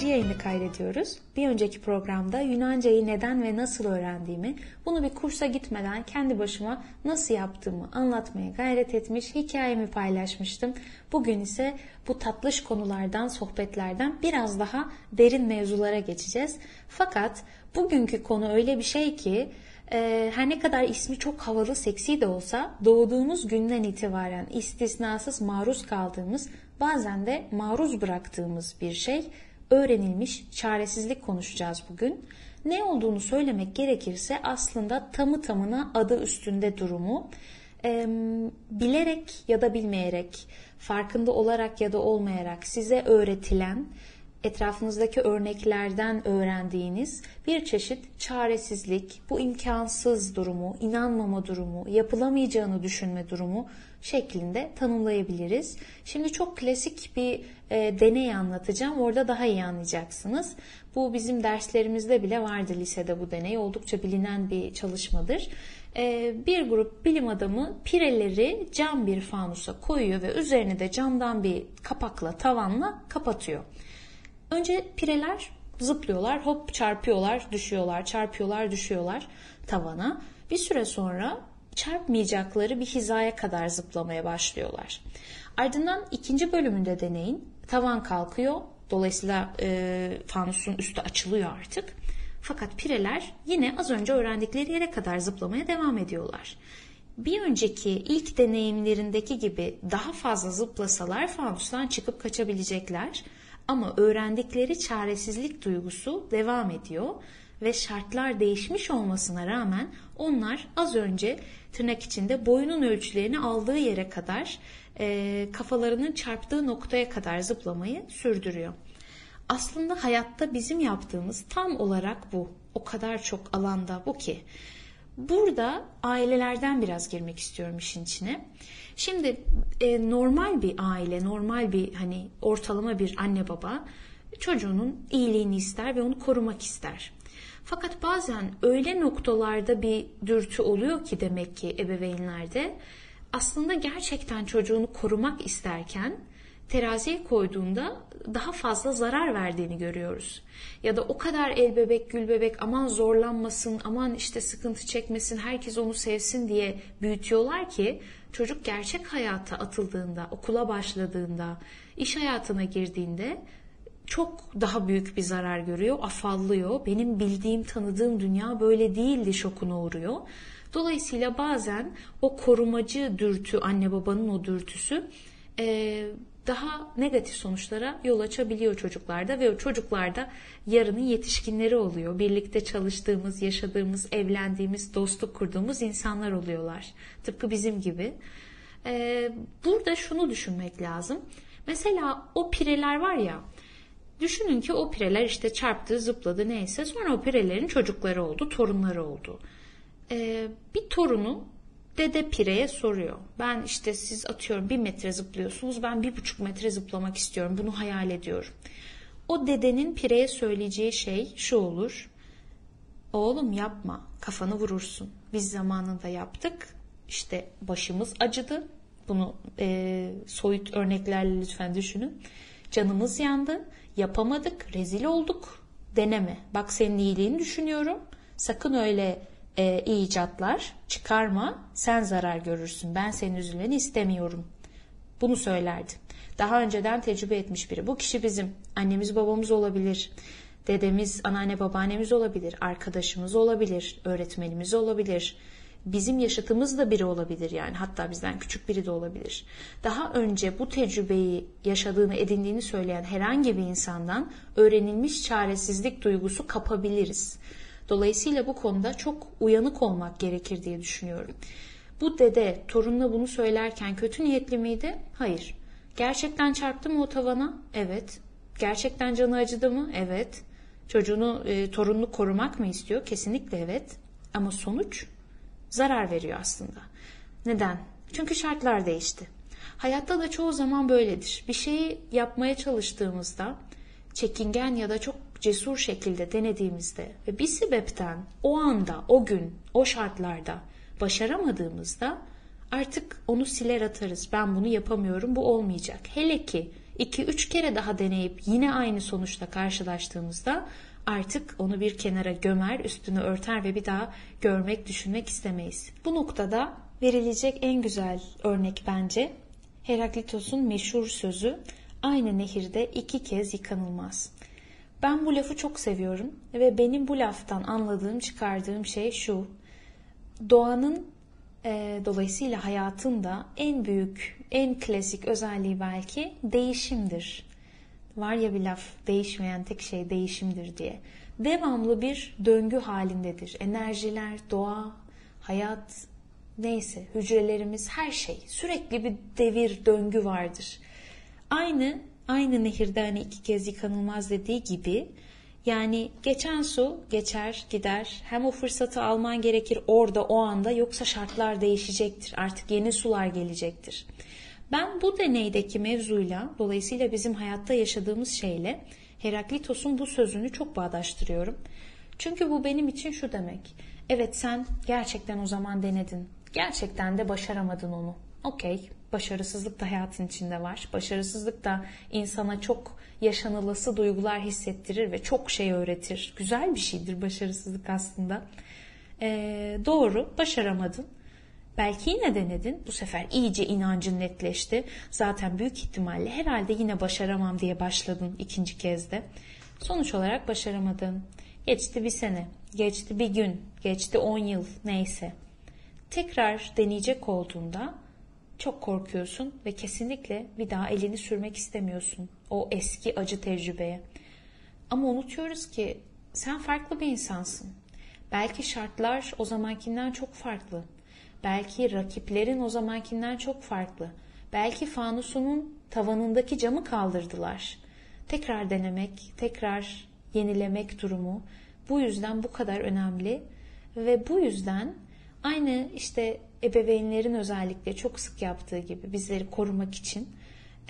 Podcast'ın 8. yayını kaydediyoruz. Bir önceki programda Yunancayı neden ve nasıl öğrendiğimi, bunu bir kursa gitmeden kendi başıma nasıl yaptığımı anlatmaya gayret etmiş, hikayemi paylaşmıştım. Bugün ise bu tatlış konulardan, sohbetlerden biraz daha derin mevzulara geçeceğiz. Fakat bugünkü konu öyle bir şey ki e, her ne kadar ismi çok havalı, seksi de olsa doğduğumuz günden itibaren istisnasız maruz kaldığımız bazen de maruz bıraktığımız bir şey öğrenilmiş çaresizlik konuşacağız bugün. Ne olduğunu söylemek gerekirse aslında tamı tamına adı üstünde durumu e, bilerek ya da bilmeyerek, farkında olarak ya da olmayarak size öğretilen etrafınızdaki örneklerden öğrendiğiniz bir çeşit çaresizlik, bu imkansız durumu, inanmama durumu, yapılamayacağını düşünme durumu şeklinde tanımlayabiliriz. Şimdi çok klasik bir e, deney anlatacağım. Orada daha iyi anlayacaksınız. Bu bizim derslerimizde bile vardı lisede bu deney. Oldukça bilinen bir çalışmadır. E, bir grup bilim adamı pireleri cam bir fanusa koyuyor ve üzerine de camdan bir kapakla, tavanla kapatıyor. Önce pireler zıplıyorlar, hop çarpıyorlar, düşüyorlar, çarpıyorlar, düşüyorlar tavana. Bir süre sonra çarpmayacakları bir hizaya kadar zıplamaya başlıyorlar. Ardından ikinci bölümünde deneyin. Tavan kalkıyor. Dolayısıyla e, fanusun üstü açılıyor artık. Fakat pireler yine az önce öğrendikleri yere kadar zıplamaya devam ediyorlar. Bir önceki ilk deneyimlerindeki gibi daha fazla zıplasalar fanustan çıkıp kaçabilecekler. Ama öğrendikleri çaresizlik duygusu devam ediyor ve şartlar değişmiş olmasına rağmen onlar az önce tırnak içinde boyunun ölçülerini aldığı yere kadar e, kafalarının çarptığı noktaya kadar zıplamayı sürdürüyor. Aslında hayatta bizim yaptığımız tam olarak bu. O kadar çok alanda bu ki. Burada ailelerden biraz girmek istiyorum işin içine. Şimdi e, normal bir aile, normal bir hani ortalama bir anne baba çocuğunun iyiliğini ister ve onu korumak ister. Fakat bazen öyle noktalarda bir dürtü oluyor ki demek ki ebeveynlerde aslında gerçekten çocuğunu korumak isterken teraziye koyduğunda daha fazla zarar verdiğini görüyoruz. Ya da o kadar el bebek gül bebek aman zorlanmasın, aman işte sıkıntı çekmesin, herkes onu sevsin diye büyütüyorlar ki çocuk gerçek hayata atıldığında, okula başladığında, iş hayatına girdiğinde çok daha büyük bir zarar görüyor, afallıyor. Benim bildiğim, tanıdığım dünya böyle değildi şokuna uğruyor. Dolayısıyla bazen o korumacı dürtü, anne babanın o dürtüsü daha negatif sonuçlara yol açabiliyor çocuklarda ve o çocuklarda yarının yetişkinleri oluyor. Birlikte çalıştığımız, yaşadığımız, evlendiğimiz, dostluk kurduğumuz insanlar oluyorlar. Tıpkı bizim gibi. Burada şunu düşünmek lazım. Mesela o pireler var ya, Düşünün ki o pireler işte çarptı, zıpladı neyse. Sonra o pirelerin çocukları oldu, torunları oldu. Ee, bir torunu dede pireye soruyor. Ben işte siz atıyorum bir metre zıplıyorsunuz. Ben bir buçuk metre zıplamak istiyorum. Bunu hayal ediyorum. O dedenin pireye söyleyeceği şey şu olur. Oğlum yapma kafanı vurursun. Biz zamanında yaptık. İşte başımız acıdı. Bunu e, soyut örneklerle lütfen düşünün. Canımız yandı yapamadık, rezil olduk. Deneme. Bak senin iyiliğini düşünüyorum. Sakın öyle e, icatlar çıkarma. Sen zarar görürsün. Ben senin üzülmeni istemiyorum. Bunu söylerdi. Daha önceden tecrübe etmiş biri. Bu kişi bizim annemiz babamız olabilir. Dedemiz, anneanne babaannemiz olabilir. Arkadaşımız olabilir. Öğretmenimiz olabilir bizim yaşıtımız da biri olabilir yani hatta bizden küçük biri de olabilir. Daha önce bu tecrübeyi yaşadığını edindiğini söyleyen herhangi bir insandan öğrenilmiş çaresizlik duygusu kapabiliriz. Dolayısıyla bu konuda çok uyanık olmak gerekir diye düşünüyorum. Bu dede torununa bunu söylerken kötü niyetli miydi? Hayır. Gerçekten çarptı mı o tavana? Evet. Gerçekten canı acıdı mı? Evet. Çocuğunu, e, torununu korumak mı istiyor? Kesinlikle evet. Ama sonuç zarar veriyor aslında. Neden? Çünkü şartlar değişti. Hayatta da çoğu zaman böyledir. Bir şeyi yapmaya çalıştığımızda çekingen ya da çok cesur şekilde denediğimizde ve bir sebepten o anda, o gün, o şartlarda başaramadığımızda artık onu siler atarız. Ben bunu yapamıyorum, bu olmayacak. Hele ki 2-3 kere daha deneyip yine aynı sonuçla karşılaştığımızda artık onu bir kenara gömer, üstünü örter ve bir daha görmek, düşünmek istemeyiz. Bu noktada verilecek en güzel örnek bence Heraklitos'un meşhur sözü aynı nehirde iki kez yıkanılmaz. Ben bu lafı çok seviyorum ve benim bu laftan anladığım, çıkardığım şey şu. Doğanın e, dolayısıyla hayatın da en büyük, en klasik özelliği belki değişimdir. Var ya bir laf, değişmeyen tek şey değişimdir diye. Devamlı bir döngü halindedir. Enerjiler, doğa, hayat, neyse hücrelerimiz her şey sürekli bir devir döngü vardır. Aynı aynı nehirde hani iki kez yıkanılmaz dediği gibi yani geçen su geçer gider hem o fırsatı alman gerekir orada o anda yoksa şartlar değişecektir artık yeni sular gelecektir. Ben bu deneydeki mevzuyla dolayısıyla bizim hayatta yaşadığımız şeyle Heraklitos'un bu sözünü çok bağdaştırıyorum. Çünkü bu benim için şu demek. Evet sen gerçekten o zaman denedin. Gerçekten de başaramadın onu. Okey, başarısızlık da hayatın içinde var. Başarısızlık da insana çok yaşanılası duygular hissettirir ve çok şey öğretir. Güzel bir şeydir başarısızlık aslında. Ee, doğru, başaramadın. Belki yine denedin. Bu sefer iyice inancın netleşti. Zaten büyük ihtimalle herhalde yine başaramam diye başladın ikinci kez de. Sonuç olarak başaramadın. Geçti bir sene, geçti bir gün, geçti on yıl neyse tekrar deneyecek olduğunda çok korkuyorsun ve kesinlikle bir daha elini sürmek istemiyorsun o eski acı tecrübeye. Ama unutuyoruz ki sen farklı bir insansın. Belki şartlar o zamankinden çok farklı. Belki rakiplerin o zamankinden çok farklı. Belki fanusunun tavanındaki camı kaldırdılar. Tekrar denemek, tekrar yenilemek durumu bu yüzden bu kadar önemli ve bu yüzden Aynı işte ebeveynlerin özellikle çok sık yaptığı gibi bizleri korumak için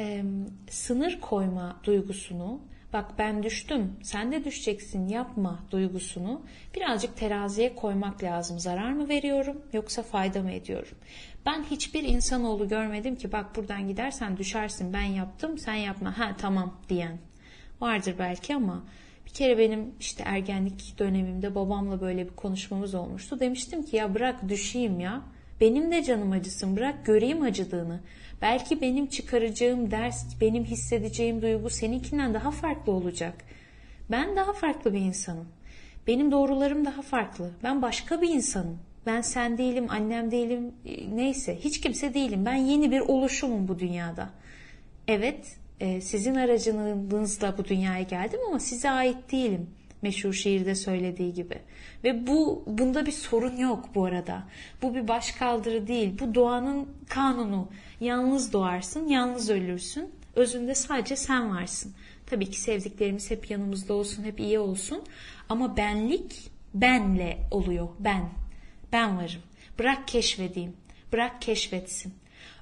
e, sınır koyma duygusunu, bak ben düştüm, sen de düşeceksin yapma duygusunu birazcık teraziye koymak lazım. Zarar mı veriyorum yoksa fayda mı ediyorum? Ben hiçbir insanoğlu görmedim ki bak buradan gidersen düşersin ben yaptım sen yapma ha tamam diyen. Vardır belki ama bir kere benim işte ergenlik dönemimde babamla böyle bir konuşmamız olmuştu. Demiştim ki ya bırak düşeyim ya. Benim de canım acısın bırak göreyim acıdığını. Belki benim çıkaracağım ders, benim hissedeceğim duygu seninkinden daha farklı olacak. Ben daha farklı bir insanım. Benim doğrularım daha farklı. Ben başka bir insanım. Ben sen değilim, annem değilim, neyse hiç kimse değilim. Ben yeni bir oluşumum bu dünyada. Evet, e, sizin aracınızla bu dünyaya geldim ama size ait değilim. Meşhur şiirde söylediği gibi. Ve bu bunda bir sorun yok bu arada. Bu bir başkaldırı değil. Bu doğanın kanunu. Yalnız doğarsın, yalnız ölürsün. Özünde sadece sen varsın. Tabii ki sevdiklerimiz hep yanımızda olsun, hep iyi olsun. Ama benlik benle oluyor. Ben. Ben varım. Bırak keşfedeyim. Bırak keşfetsin.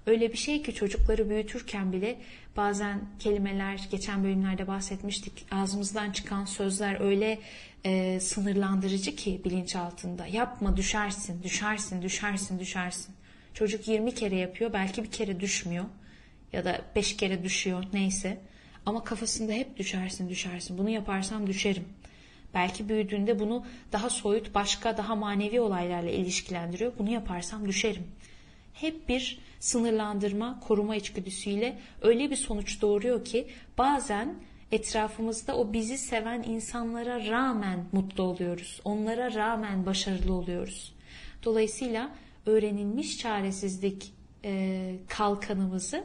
Öyle bir şey ki çocukları büyütürken bile bazen kelimeler geçen bölümlerde bahsetmiştik ağzımızdan çıkan sözler öyle e, sınırlandırıcı ki bilinç altında. Yapma düşersin düşersin düşersin düşersin. Çocuk 20 kere yapıyor belki bir kere düşmüyor ya da 5 kere düşüyor neyse. Ama kafasında hep düşersin düşersin. Bunu yaparsam düşerim. Belki büyüdüğünde bunu daha soyut başka daha manevi olaylarla ilişkilendiriyor. Bunu yaparsam düşerim hep bir sınırlandırma, koruma içgüdüsüyle öyle bir sonuç doğuruyor ki bazen etrafımızda o bizi seven insanlara rağmen mutlu oluyoruz. Onlara rağmen başarılı oluyoruz. Dolayısıyla öğrenilmiş çaresizlik e, kalkanımızı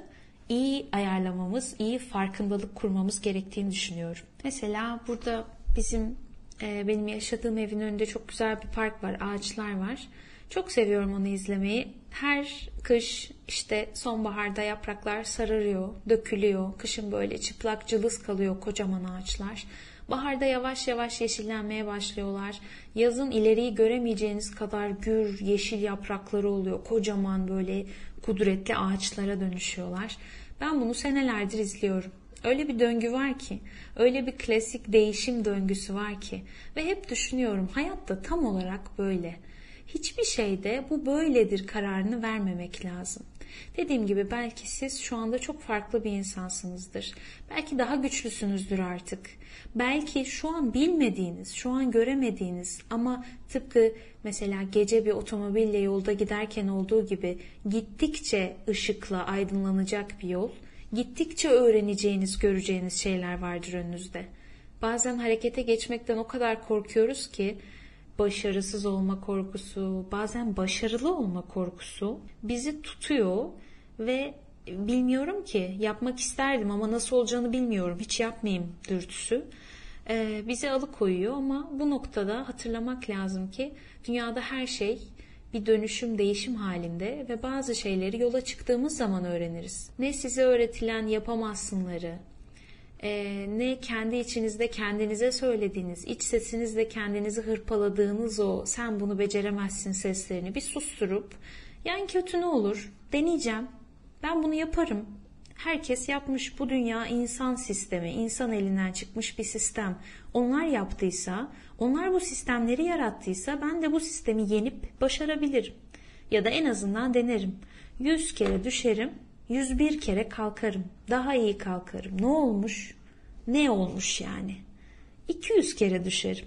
iyi ayarlamamız, iyi farkındalık kurmamız gerektiğini düşünüyorum. Mesela burada bizim e, benim yaşadığım evin önünde çok güzel bir park var, ağaçlar var. Çok seviyorum onu izlemeyi. Her kış işte sonbaharda yapraklar sararıyor, dökülüyor. Kışın böyle çıplak cılız kalıyor kocaman ağaçlar. Baharda yavaş yavaş yeşillenmeye başlıyorlar. Yazın ileriyi göremeyeceğiniz kadar gür yeşil yaprakları oluyor. Kocaman böyle kudretli ağaçlara dönüşüyorlar. Ben bunu senelerdir izliyorum. Öyle bir döngü var ki, öyle bir klasik değişim döngüsü var ki ve hep düşünüyorum hayatta tam olarak böyle hiçbir şeyde bu böyledir kararını vermemek lazım. Dediğim gibi belki siz şu anda çok farklı bir insansınızdır. Belki daha güçlüsünüzdür artık. Belki şu an bilmediğiniz, şu an göremediğiniz ama tıpkı mesela gece bir otomobille yolda giderken olduğu gibi gittikçe ışıkla aydınlanacak bir yol, gittikçe öğreneceğiniz, göreceğiniz şeyler vardır önünüzde. Bazen harekete geçmekten o kadar korkuyoruz ki başarısız olma korkusu, bazen başarılı olma korkusu bizi tutuyor ve bilmiyorum ki yapmak isterdim ama nasıl olacağını bilmiyorum. Hiç yapmayayım dürtüsü e, bizi alıkoyuyor ama bu noktada hatırlamak lazım ki dünyada her şey bir dönüşüm, değişim halinde ve bazı şeyleri yola çıktığımız zaman öğreniriz. Ne size öğretilen yapamazsınları, e, ne kendi içinizde kendinize söylediğiniz, iç sesinizle kendinizi hırpaladığınız o sen bunu beceremezsin seslerini bir susturup yani kötü ne olur deneyeceğim, ben bunu yaparım. Herkes yapmış bu dünya insan sistemi, insan elinden çıkmış bir sistem. Onlar yaptıysa, onlar bu sistemleri yarattıysa ben de bu sistemi yenip başarabilirim. Ya da en azından denerim. Yüz kere düşerim, 101 kere kalkarım. Daha iyi kalkarım. Ne olmuş? Ne olmuş yani? 200 kere düşerim.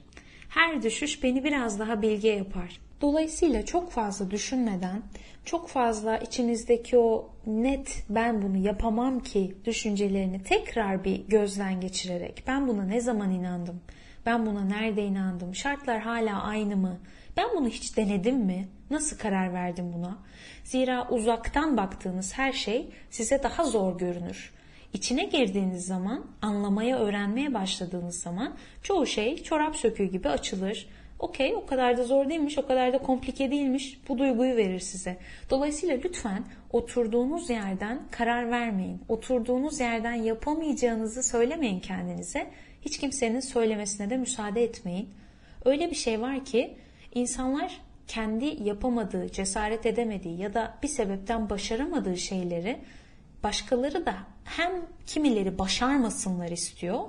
Her düşüş beni biraz daha bilge yapar. Dolayısıyla çok fazla düşünmeden, çok fazla içinizdeki o net ben bunu yapamam ki düşüncelerini tekrar bir gözden geçirerek ben buna ne zaman inandım? Ben buna nerede inandım? Şartlar hala aynı mı? Ben bunu hiç denedim mi? Nasıl karar verdim buna? Zira uzaktan baktığınız her şey size daha zor görünür. İçine girdiğiniz zaman, anlamaya, öğrenmeye başladığınız zaman çoğu şey çorap söküğü gibi açılır. Okey o kadar da zor değilmiş, o kadar da komplike değilmiş. Bu duyguyu verir size. Dolayısıyla lütfen oturduğunuz yerden karar vermeyin. Oturduğunuz yerden yapamayacağınızı söylemeyin kendinize. Hiç kimsenin söylemesine de müsaade etmeyin. Öyle bir şey var ki insanlar kendi yapamadığı, cesaret edemediği ya da bir sebepten başaramadığı şeyleri başkaları da hem kimileri başarmasınlar istiyor,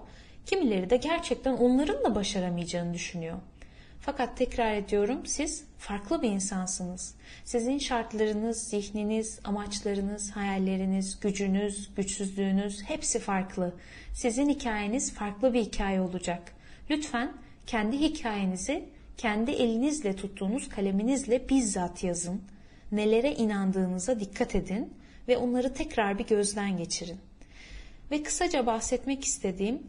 kimileri de gerçekten onların da başaramayacağını düşünüyor. Fakat tekrar ediyorum siz farklı bir insansınız. Sizin şartlarınız, zihniniz, amaçlarınız, hayalleriniz, gücünüz, güçsüzlüğünüz hepsi farklı. Sizin hikayeniz farklı bir hikaye olacak. Lütfen kendi hikayenizi kendi elinizle tuttuğunuz kaleminizle bizzat yazın. Nelere inandığınıza dikkat edin ve onları tekrar bir gözden geçirin. Ve kısaca bahsetmek istediğim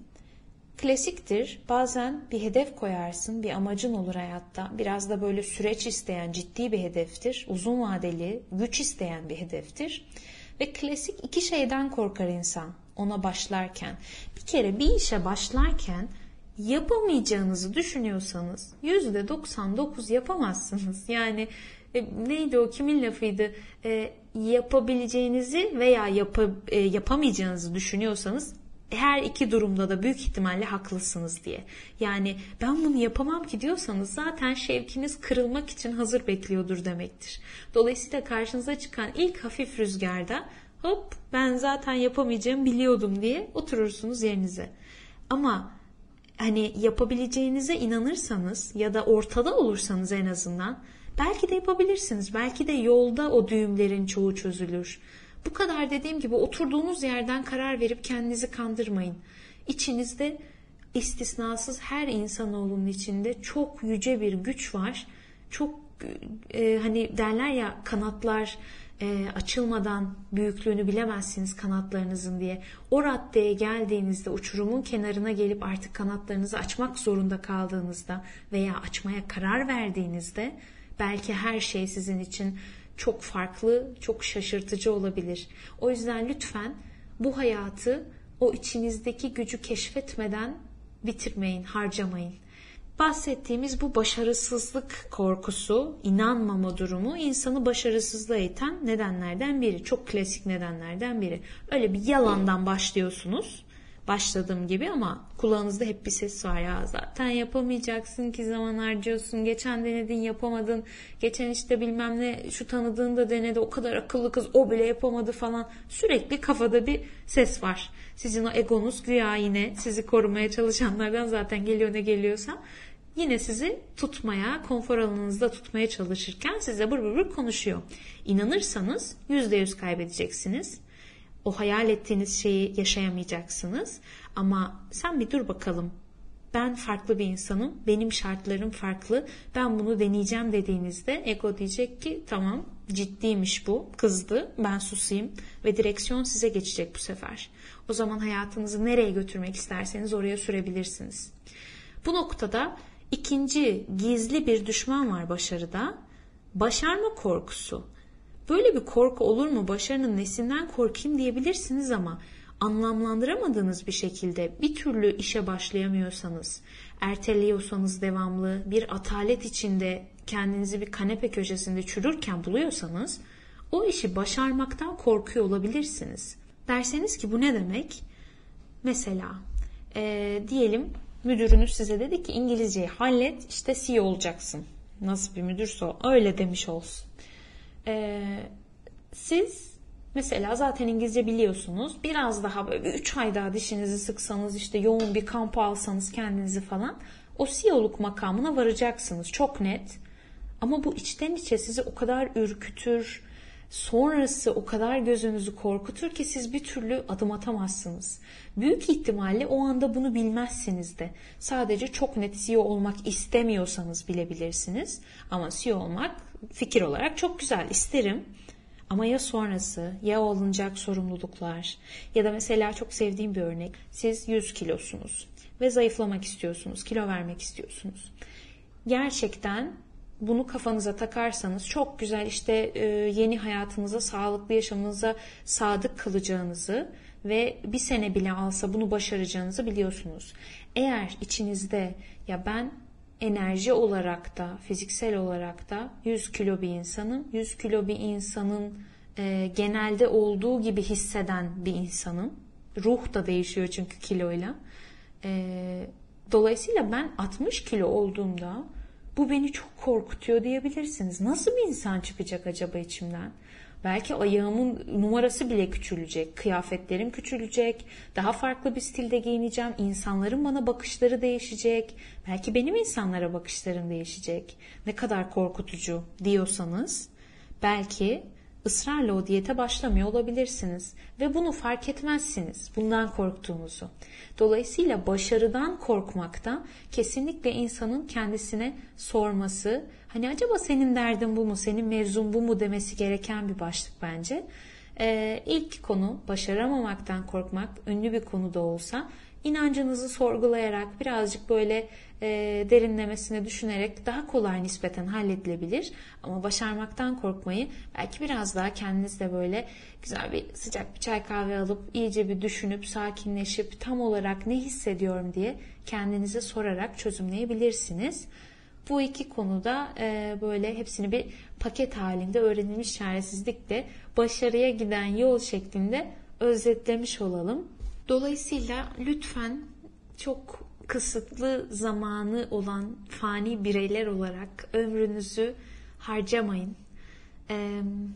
klasiktir. Bazen bir hedef koyarsın, bir amacın olur hayatta. Biraz da böyle süreç isteyen ciddi bir hedeftir. Uzun vadeli, güç isteyen bir hedeftir. Ve klasik iki şeyden korkar insan ona başlarken. Bir kere bir işe başlarken yapamayacağınızı düşünüyorsanız %99 yapamazsınız. Yani e, neydi o kimin lafıydı? E, yapabileceğinizi veya yap, e, yapamayacağınızı düşünüyorsanız her iki durumda da büyük ihtimalle haklısınız diye. Yani ben bunu yapamam ki diyorsanız zaten şevkiniz kırılmak için hazır bekliyordur demektir. Dolayısıyla karşınıza çıkan ilk hafif rüzgarda hop ben zaten yapamayacağımı biliyordum diye oturursunuz yerinize. Ama hani yapabileceğinize inanırsanız ya da ortada olursanız en azından belki de yapabilirsiniz. Belki de yolda o düğümlerin çoğu çözülür. Bu kadar dediğim gibi oturduğunuz yerden karar verip kendinizi kandırmayın. İçinizde istisnasız her insanoğlunun içinde çok yüce bir güç var. Çok e, hani derler ya kanatlar e, açılmadan büyüklüğünü bilemezsiniz kanatlarınızın diye. O raddeye geldiğinizde uçurumun kenarına gelip artık kanatlarınızı açmak zorunda kaldığınızda veya açmaya karar verdiğinizde belki her şey sizin için çok farklı, çok şaşırtıcı olabilir. O yüzden lütfen bu hayatı o içinizdeki gücü keşfetmeden bitirmeyin, harcamayın. Bahsettiğimiz bu başarısızlık korkusu, inanmama durumu insanı başarısızlığa iten nedenlerden biri. Çok klasik nedenlerden biri. Öyle bir yalandan başlıyorsunuz. Başladığım gibi ama kulağınızda hep bir ses var ya zaten yapamayacaksın ki zaman harcıyorsun. Geçen denedin yapamadın. Geçen işte bilmem ne şu tanıdığın da denedi o kadar akıllı kız o bile yapamadı falan. Sürekli kafada bir ses var. Sizin o egonuz güya yine sizi korumaya çalışanlardan zaten geliyor ne geliyorsa yine sizi tutmaya, konfor alanınızda tutmaya çalışırken size bır bır bır konuşuyor. İnanırsanız %100 kaybedeceksiniz. O hayal ettiğiniz şeyi yaşayamayacaksınız. Ama sen bir dur bakalım. Ben farklı bir insanım. Benim şartlarım farklı. Ben bunu deneyeceğim dediğinizde ego diyecek ki tamam ciddiymiş bu. Kızdı. Ben susayım ve direksiyon size geçecek bu sefer. O zaman hayatınızı nereye götürmek isterseniz oraya sürebilirsiniz. Bu noktada ikinci gizli bir düşman var başarıda. Başarma korkusu. Böyle bir korku olur mu? Başarının nesinden korkayım diyebilirsiniz ama anlamlandıramadığınız bir şekilde bir türlü işe başlayamıyorsanız, erteliyorsanız devamlı bir atalet içinde kendinizi bir kanepe köşesinde çürürken buluyorsanız o işi başarmaktan korkuyor olabilirsiniz. Derseniz ki bu ne demek? Mesela e, diyelim müdürünüz size dedi ki İngilizceyi hallet işte CEO olacaksın. Nasıl bir müdürse o öyle demiş olsun. E, siz mesela zaten İngilizce biliyorsunuz. Biraz daha böyle 3 ay daha dişinizi sıksanız işte yoğun bir kampa alsanız kendinizi falan o CEO'luk makamına varacaksınız. Çok net. Ama bu içten içe sizi o kadar ürkütür, sonrası o kadar gözünüzü korkutur ki siz bir türlü adım atamazsınız. Büyük ihtimalle o anda bunu bilmezsiniz de. Sadece çok net CEO olmak istemiyorsanız bilebilirsiniz. Ama CEO olmak fikir olarak çok güzel isterim. Ama ya sonrası, ya alınacak sorumluluklar ya da mesela çok sevdiğim bir örnek. Siz 100 kilosunuz ve zayıflamak istiyorsunuz, kilo vermek istiyorsunuz. Gerçekten bunu kafanıza takarsanız çok güzel işte e, yeni hayatınıza, sağlıklı yaşamınıza sadık kalacağınızı ve bir sene bile alsa bunu başaracağınızı biliyorsunuz. Eğer içinizde ya ben enerji olarak da fiziksel olarak da 100 kilo bir insanım. 100 kilo bir insanın e, genelde olduğu gibi hisseden bir insanım. Ruh da değişiyor çünkü kiloyla. E, dolayısıyla ben 60 kilo olduğumda bu beni çok korkutuyor diyebilirsiniz. Nasıl bir insan çıkacak acaba içimden? Belki ayağımın numarası bile küçülecek, kıyafetlerim küçülecek, daha farklı bir stilde giyineceğim, insanların bana bakışları değişecek, belki benim insanlara bakışlarım değişecek. Ne kadar korkutucu diyorsanız belki ısrarla o diyete başlamıyor olabilirsiniz ve bunu fark etmezsiniz bundan korktuğunuzu. Dolayısıyla başarıdan korkmakta kesinlikle insanın kendisine sorması, hani acaba senin derdin bu mu, senin mevzun bu mu demesi gereken bir başlık bence. Ee, ilk konu başaramamaktan korkmak ünlü bir konu da olsa inancınızı sorgulayarak birazcık böyle e, derinlemesine düşünerek daha kolay nispeten halledilebilir. Ama başarmaktan korkmayı belki biraz daha kendinizle böyle güzel bir sıcak bir çay kahve alıp iyice bir düşünüp sakinleşip tam olarak ne hissediyorum diye kendinize sorarak çözümleyebilirsiniz. Bu iki konuda e, böyle hepsini bir paket halinde öğrenilmiş çaresizlikle başarıya giden yol şeklinde özetlemiş olalım. Dolayısıyla lütfen çok kısıtlı zamanı olan fani bireyler olarak ömrünüzü harcamayın.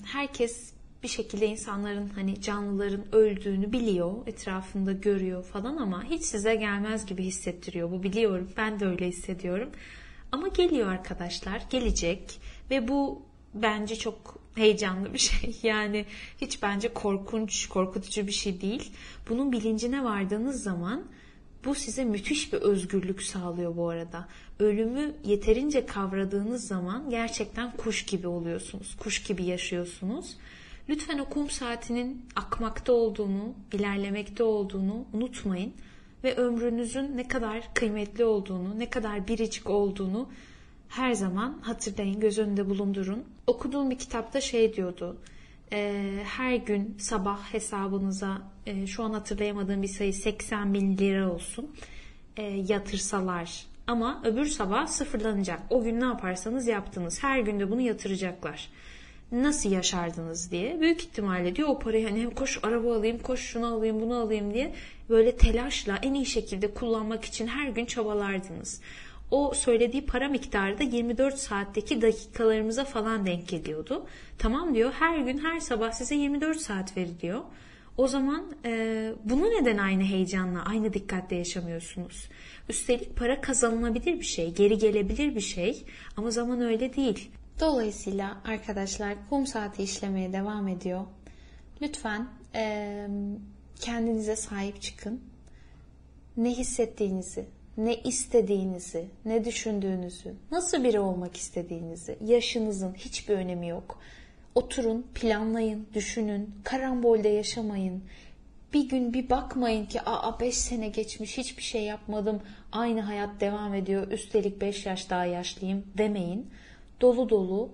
Herkes bir şekilde insanların hani canlıların öldüğünü biliyor, etrafında görüyor falan ama hiç size gelmez gibi hissettiriyor. Bu biliyorum. Ben de öyle hissediyorum. Ama geliyor arkadaşlar, gelecek ve bu bence çok heyecanlı bir şey. Yani hiç bence korkunç, korkutucu bir şey değil. Bunun bilincine vardığınız zaman bu size müthiş bir özgürlük sağlıyor bu arada. Ölümü yeterince kavradığınız zaman gerçekten kuş gibi oluyorsunuz. Kuş gibi yaşıyorsunuz. Lütfen o kum saatinin akmakta olduğunu, ilerlemekte olduğunu unutmayın ve ömrünüzün ne kadar kıymetli olduğunu, ne kadar biricik olduğunu her zaman hatırlayın, göz önünde bulundurun. Okuduğum bir kitapta şey diyordu. E, her gün sabah hesabınıza e, şu an hatırlayamadığım bir sayı 80 bin lira olsun e, yatırsalar. Ama öbür sabah sıfırlanacak. O gün ne yaparsanız yaptınız. Her günde bunu yatıracaklar. Nasıl yaşardınız diye. Büyük ihtimalle diyor o parayı hani koş araba alayım, koş şunu alayım, bunu alayım diye böyle telaşla en iyi şekilde kullanmak için her gün çabalardınız o söylediği para miktarı da 24 saatteki dakikalarımıza falan denk geliyordu. Tamam diyor her gün her sabah size 24 saat veriliyor. O zaman e, bunu neden aynı heyecanla, aynı dikkatle yaşamıyorsunuz? Üstelik para kazanılabilir bir şey, geri gelebilir bir şey ama zaman öyle değil. Dolayısıyla arkadaşlar kum saati işlemeye devam ediyor. Lütfen e, kendinize sahip çıkın. Ne hissettiğinizi, ne istediğinizi, ne düşündüğünüzü, nasıl biri olmak istediğinizi, yaşınızın hiçbir önemi yok. Oturun, planlayın, düşünün, karambolde yaşamayın. Bir gün bir bakmayın ki aa 5 sene geçmiş hiçbir şey yapmadım. Aynı hayat devam ediyor. Üstelik 5 yaş daha yaşlıyım demeyin. Dolu dolu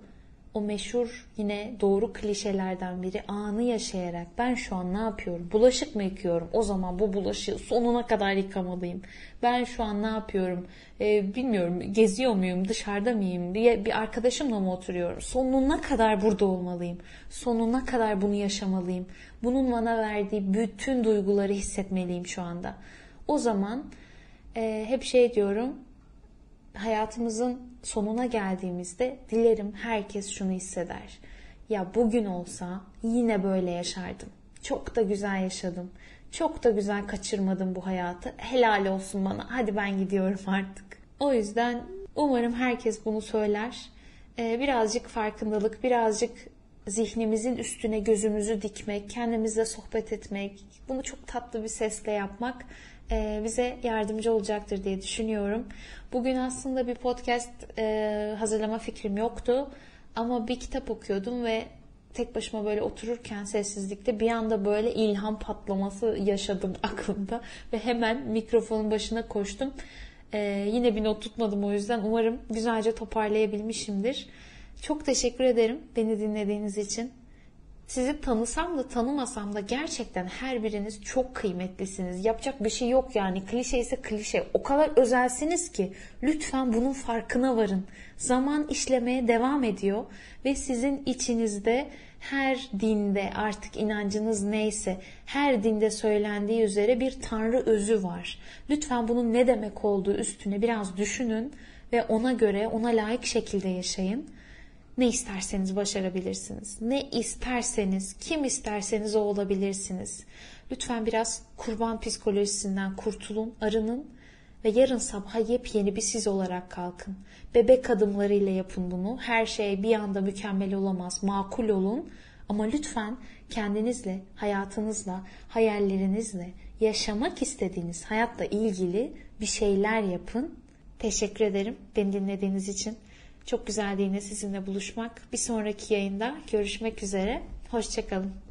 o meşhur yine doğru klişelerden biri anı yaşayarak ben şu an ne yapıyorum? Bulaşık mı yıkıyorum? O zaman bu bulaşığı sonuna kadar yıkamalıyım. Ben şu an ne yapıyorum? Ee, bilmiyorum geziyor muyum? Dışarıda mıyım? diye bir arkadaşımla mı oturuyorum? Sonuna kadar burada olmalıyım. Sonuna kadar bunu yaşamalıyım. Bunun bana verdiği bütün duyguları hissetmeliyim şu anda. O zaman e, hep şey diyorum hayatımızın sonuna geldiğimizde dilerim herkes şunu hisseder. Ya bugün olsa yine böyle yaşardım. Çok da güzel yaşadım. Çok da güzel kaçırmadım bu hayatı. Helal olsun bana. Hadi ben gidiyorum artık. O yüzden umarım herkes bunu söyler. Ee, birazcık farkındalık, birazcık zihnimizin üstüne gözümüzü dikmek, kendimizle sohbet etmek, bunu çok tatlı bir sesle yapmak bize yardımcı olacaktır diye düşünüyorum. Bugün aslında bir podcast e, hazırlama fikrim yoktu ama bir kitap okuyordum ve tek başıma böyle otururken sessizlikte bir anda böyle ilham patlaması yaşadım aklımda ve hemen mikrofonun başına koştum. Ee, yine bir not tutmadım o yüzden umarım güzelce toparlayabilmişimdir. Çok teşekkür ederim beni dinlediğiniz için. Sizi tanısam da tanımasam da gerçekten her biriniz çok kıymetlisiniz. Yapacak bir şey yok yani. Klişe ise klişe. O kadar özelsiniz ki lütfen bunun farkına varın. Zaman işlemeye devam ediyor ve sizin içinizde her dinde artık inancınız neyse her dinde söylendiği üzere bir tanrı özü var. Lütfen bunun ne demek olduğu üstüne biraz düşünün ve ona göre ona layık şekilde yaşayın. Ne isterseniz başarabilirsiniz. Ne isterseniz, kim isterseniz o olabilirsiniz. Lütfen biraz kurban psikolojisinden kurtulun, arının ve yarın sabah yepyeni bir siz olarak kalkın. Bebek adımlarıyla yapın bunu. Her şey bir anda mükemmel olamaz. Makul olun. Ama lütfen kendinizle, hayatınızla, hayallerinizle, yaşamak istediğiniz hayatla ilgili bir şeyler yapın. Teşekkür ederim beni dinlediğiniz için. Çok güzeldi yine sizinle buluşmak. Bir sonraki yayında görüşmek üzere. Hoşçakalın.